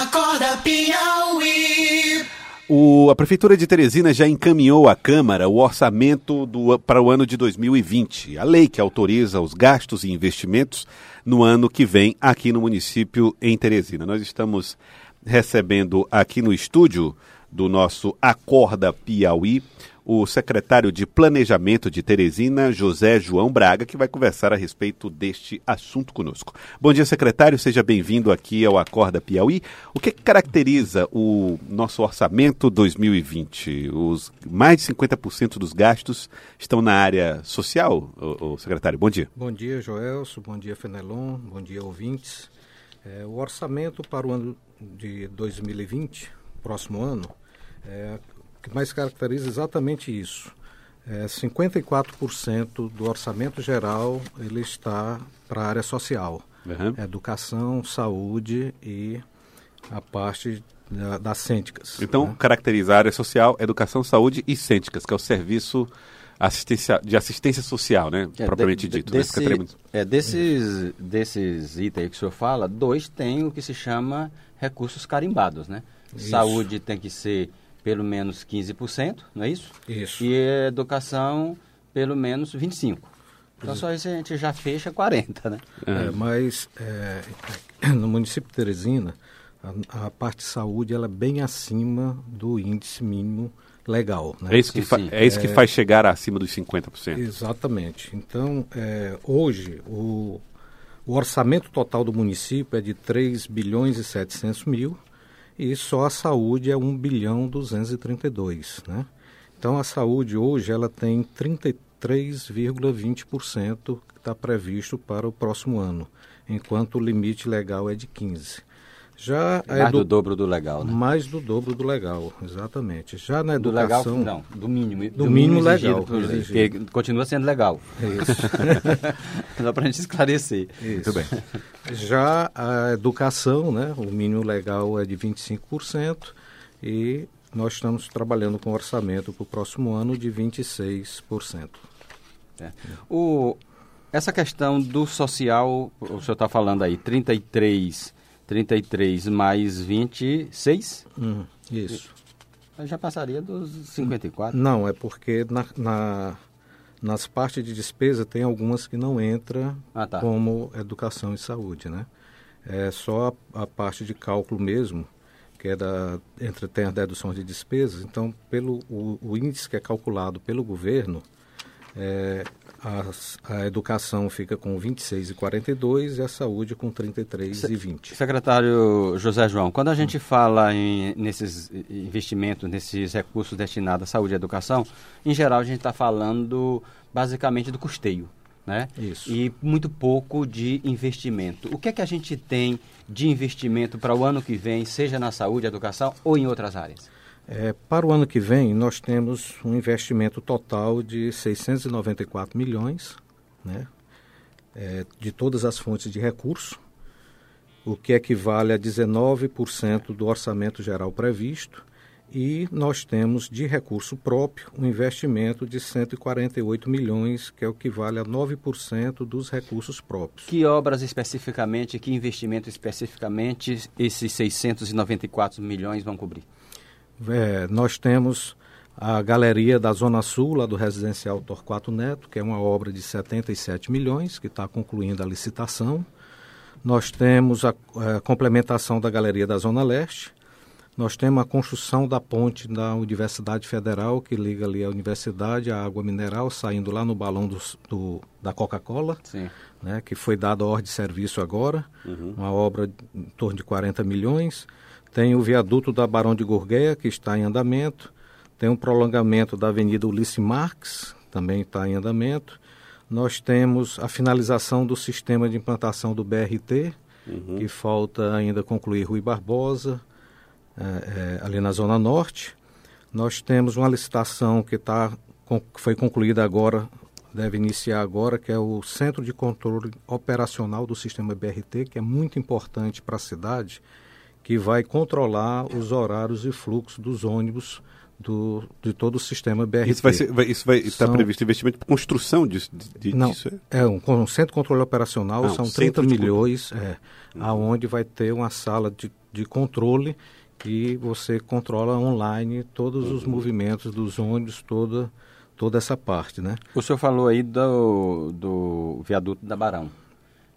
Acorda Piauí. O, a Prefeitura de Teresina já encaminhou à Câmara o orçamento do, para o ano de 2020, a lei que autoriza os gastos e investimentos no ano que vem aqui no município em Teresina. Nós estamos recebendo aqui no estúdio do nosso Acorda Piauí o secretário de Planejamento de Teresina, José João Braga, que vai conversar a respeito deste assunto conosco. Bom dia, secretário, seja bem-vindo aqui ao Acorda Piauí. O que caracteriza o nosso orçamento 2020? Os mais de 50% dos gastos estão na área social, o, secretário. Bom dia. Bom dia, Joelso. Bom dia, Fenelon. Bom dia, ouvintes. É, o orçamento para o ano de 2020, próximo ano, é, que mais caracteriza exatamente isso. É, 54% do orçamento geral ele está para a área social, Uhum. educação, saúde e a parte da, das cênticas. Então, né? caracterizar a área social, educação, saúde e cênticas, que é o serviço assistência, de assistência social, né? É, propriamente de- dito. né, Desse, municipal? é, desses, desses itens que o senhor fala, dois têm o que se chama recursos carimbados, né? Isso. Saúde tem que ser pelo menos 15%, não é isso? Isso. E educação pelo menos 25%. Então só isso a gente já fecha 40%, né? É, mas é, no município de Teresina, a, a parte de saúde ela é bem acima do índice mínimo legal. Né? É isso, que, Sim, sim. é isso que faz chegar acima dos 50%. Exatamente. Então, é, hoje, o, o orçamento total do município é de 3 bilhões e 700 mil e só a saúde é 1 bilhão 232, né? Então, a saúde hoje ela tem 33,20% que está previsto para o próximo ano, enquanto o limite legal é de 15%. Já a Mais do edu- dobro do legal, né? mais do dobro do legal, exatamente. Já na Do legal, educação... não, do mínimo. Do mínimo exigido legal, porque continua sendo legal. Isso. Só para a gente esclarecer. Isso. Já a educação, né, o mínimo legal é de 25% e nós estamos trabalhando com orçamento para o próximo ano de 26%. É. O, essa questão do social, o senhor está falando aí, 33, 33 mais 26, Hum, isso. já passaria dos 54. Não, é porque na, na- nas partes de despesa tem algumas que não entram Ah, tá. como educação e saúde, né? É só a, a parte de cálculo mesmo, que é da, entre tem a dedução de despesas. Então, pelo o, o índice que é calculado pelo governo, é, as- a, educação fica com 26,42 e a saúde com 33,20. Secretário José João, quando a gente fala em, nesses investimentos, nesses recursos destinados à saúde e educação, em geral a gente está falando basicamente do custeio, né? Isso. E muito pouco de investimento. O que é que a gente tem de investimento para o ano que vem, seja na saúde, educação ou em outras áreas? É, para o ano que vem, nós temos um investimento total de 694 milhões, né, é, de todas as fontes de recurso, o que equivale a 19% do orçamento geral previsto, e nós temos de recurso próprio um investimento de 148 milhões, que é o que vale a 9% dos recursos próprios. Que obras especificamente, que investimento especificamente esses 694 milhões vão cobrir? É, nós temos a galeria da Zona Sul, lá do residencial Torquato Neto, que é uma obra de 77 milhões, que está concluindo a licitação. Nós temos a, a complementação da galeria da Zona Leste. Nós temos a construção da ponte da Universidade Federal, que liga ali a universidade à água mineral, saindo lá no balão dos- do, da Coca-Cola né, que foi dada a ordem de serviço agora, uma obra em torno de 40 milhões. Tem o viaduto da Barão de Gurgueia, que está em andamento. Tem um prolongamento da Avenida Ulisses Marques, também está em andamento. Nós temos a finalização do sistema de implantação do BRT, que falta ainda concluir Rui Barbosa, eh, eh, ali na Zona Norte. Nós temos uma licitação que, tá, com- que foi concluída agora, deve iniciar agora, que é o Centro de Controle Operacional do Sistema BRT, que é muito importante para a cidade, que vai controlar os horários e fluxos dos ônibus do, de todo o sistema BRT. Isso vai ser, vai, isso vai estar São- previsto investimento para construção disso, de, de- Não, disso. é? é um, um centro de controle operacional, um são centro 30 de milhões, é, aonde vai ter uma sala de de controle que você controla online todos os movimentos dos ônibus, toda, toda essa parte, né? O senhor falou aí do, do viaduto da Barão.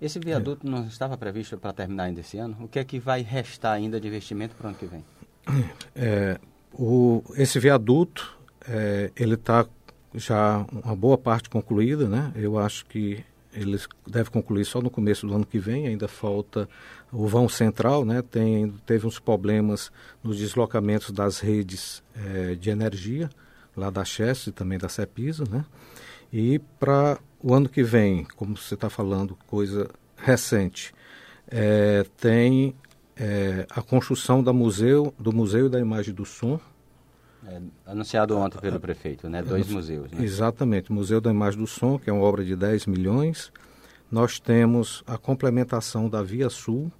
Esse viaduto é. não estava previsto para terminar ainda esse ano? O que é que vai restar ainda de investimento para o ano que vem? É, o, esse viaduto, é, ele está já uma boa parte concluída, né? Eu acho que ele deve concluir só no começo do ano que vem, ainda falta o vão central, né? Tem, teve uns problemas nos deslocamentos das redes é, de energia, lá da Chess e também da Cepisa, né? E para o ano que vem, como você está falando, coisa recente, é, tem é, a construção da museu, do Museu da Imagem do Som. É, anunciado ontem pelo prefeito, né? Dois museus. Né? Exatamente. Museu da Imagem do Som, que é uma obra de 10 milhões. Nós temos a complementação da Via Sul.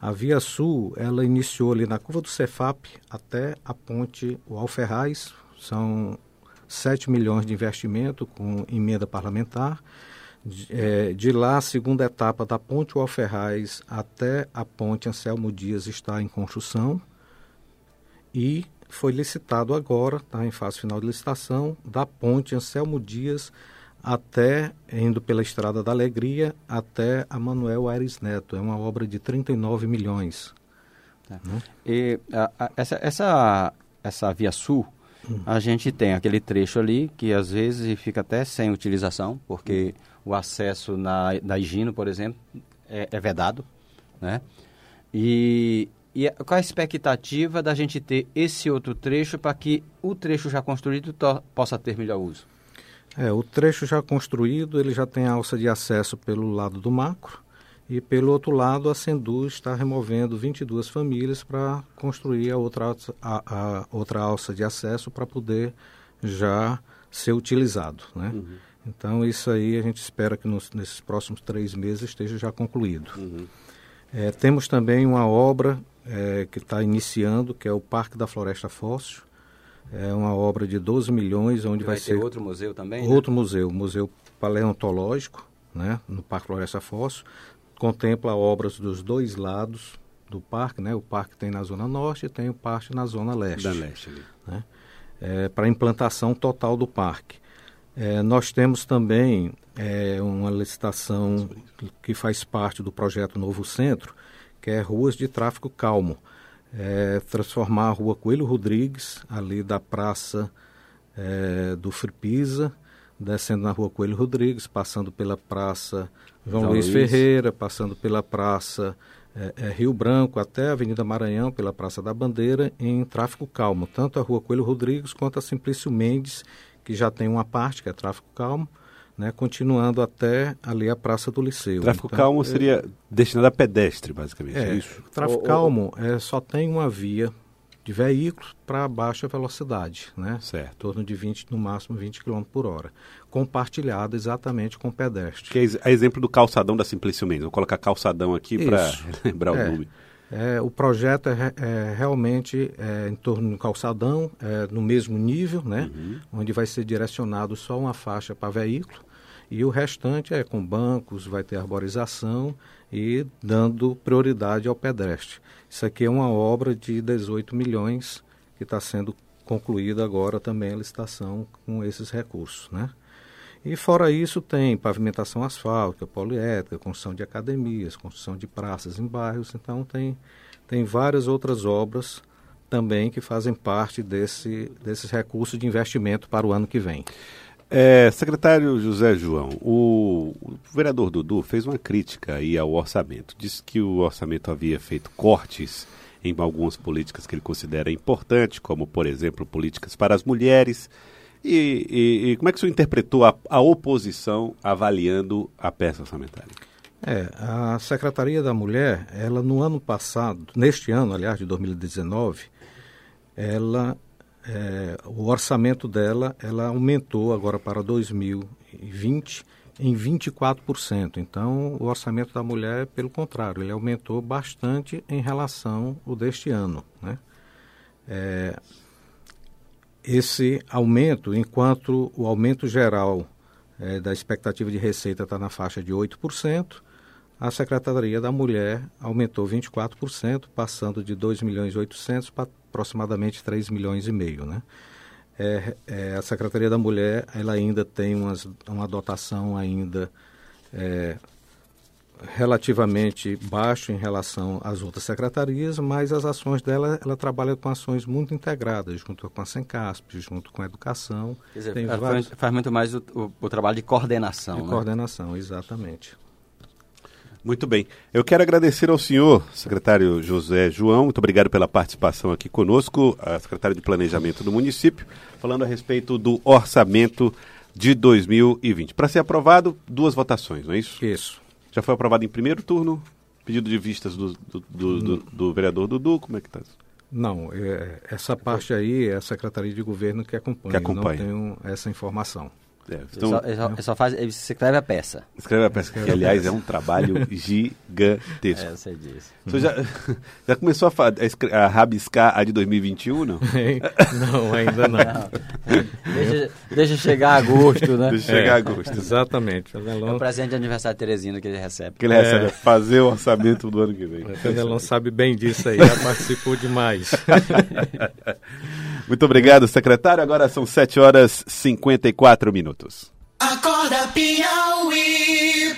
A Via Sul, ela iniciou ali na curva do Cefap até a ponte o Alferraz. São 7 milhões de investimento com emenda parlamentar. De, é, de lá, a segunda etapa da ponte Alferraz até a ponte Anselmo Dias está em construção e foi licitado agora, está em fase final de licitação, da ponte Anselmo Dias até, indo pela Estrada da Alegria, até a Manuel Aires Neto. É uma obra de 39 milhões. Tá. Né? E a, a, essa, essa, essa Via Sul, a gente tem aquele trecho ali que às vezes fica até sem utilização, porque o acesso na, na Higino, por exemplo, é, é vedado, né? E, e qual a expectativa da gente ter esse outro trecho para que o trecho já construído possa ter melhor uso? É, o trecho já construído, ele já tem alça de acesso pelo lado do macro, e pelo outro lado, a Sendu está removendo 22 famílias para construir a outra, a, a, outra alça de acesso para poder já ser utilizado. Né? Uhum. Então, isso aí a gente espera que nos, nesses próximos três meses esteja já concluído. Uhum. É, temos também uma obra é, que está iniciando, que é o Parque da Floresta Fóssil. É uma obra de 12 milhões, onde vai, vai ser... outro museu também, Outro né? museu, Museu Paleontológico, né, no Parque Floresta Fóssil contempla obras dos dois lados do parque, né? O parque tem na zona norte e tem o parque na zona leste. Da leste ali. Né? É, para implantação total do parque. É, nós temos também é, uma licitação que faz parte do projeto Novo Centro, que é ruas de tráfego calmo. É, transformar a rua Coelho Rodrigues, ali da praça é, do Fripisa, descendo na rua Coelho Rodrigues, passando pela praça João, João Luiz, Luiz, Ferreira, passando pela Praça é, é, Rio Branco até a Avenida Maranhão, pela Praça da Bandeira, em tráfego calmo, tanto a Rua Coelho Rodrigues quanto a Simplício Mendes, que já tem uma parte que é tráfego calmo, né, continuando até ali a Praça do Liceu. Tráfego então, calmo seria é, destinado a pedestre, basicamente, é, é isso? Tráfego calmo é, só tem uma via de veículos para baixa velocidade, né? Certo. Em torno de 20, no máximo 20 km por hora. Compartilhado exatamente com o pedestre. Que é exemplo do calçadão da Simplício Mendes. Vou colocar calçadão aqui para lembrar é, o nome. É, o projeto é, é realmente é, em torno do calçadão, é, no mesmo nível, né? Uhum. Onde vai ser direcionado só uma faixa para veículo e o restante é com bancos, vai ter arborização e dando prioridade ao pedestre. Isso aqui é uma obra de 18 milhões que está sendo concluída agora também a licitação com esses recursos, né? E fora isso tem pavimentação asfáltica, poliétrica, construção de academias, construção de praças em bairros, então tem, tem várias outras obras também que fazem parte desse, desses recursos de investimento para o ano que vem. É, secretário José João, o, o, vereador Dudu fez uma crítica aí ao orçamento. Disse que o orçamento havia feito cortes em algumas políticas que ele considera importantes, como, por exemplo, políticas para as mulheres. E, e, e como é que o senhor interpretou a, a oposição avaliando a peça orçamentária? É, a Secretaria da Mulher, ela no ano passado, neste ano, aliás, de 2019, ela é, o orçamento dela ela aumentou agora para 2020 em 24%. Então, o orçamento da mulher, pelo contrário, ele aumentou bastante em relação ao deste ano. Né? É, esse aumento, enquanto o aumento geral é, da expectativa de receita está na faixa de 8%, a Secretaria da Mulher aumentou 24%, passando de 2 milhões e 800 para aproximadamente 3 milhões e meio, né? É, é, a Secretaria da Mulher ela ainda tem umas, uma dotação ainda é, relativamente baixo em relação às outras secretarias, mas as ações dela, ela trabalha com ações muito integradas, junto com a Sencasp, junto com a educação. Quer dizer, ela vários... faz muito mais o, o, o, trabalho de coordenação. De né? coordenação, exatamente. Muito bem. Eu quero agradecer ao senhor, secretário José João, muito obrigado pela participação aqui conosco, a secretária de Planejamento do município, falando a respeito do orçamento de 2020. Para ser aprovado, duas votações, não é isso? Isso. Já foi aprovado em primeiro turno? Pedido de vistas do, do, do, do, do vereador Dudu, como é que está? Não, é, essa parte aí é a Secretaria de Governo que acompanha. Que acompanha. Não tenho essa informação. É, então, ele, só, ele, só, faz, ele escreve a peça. Escreve a peça, que aliás é um trabalho gigantesco. É, você disse. Você já, já começou a, a, a rabiscar a de 2021, não? não, ainda não. não. Deixa, deixa, chegar agosto, né? Deixa chegar é, agosto. Exatamente. É o presente de aniversário de Teresina que ele recebe. Que ele recebe, é. fazer o orçamento do ano que vem. O Fenelon sabe bem disso aí, já participou demais. Muito obrigado, secretário. Agora são 7 horas e 54 minutos. Acorda Piauí.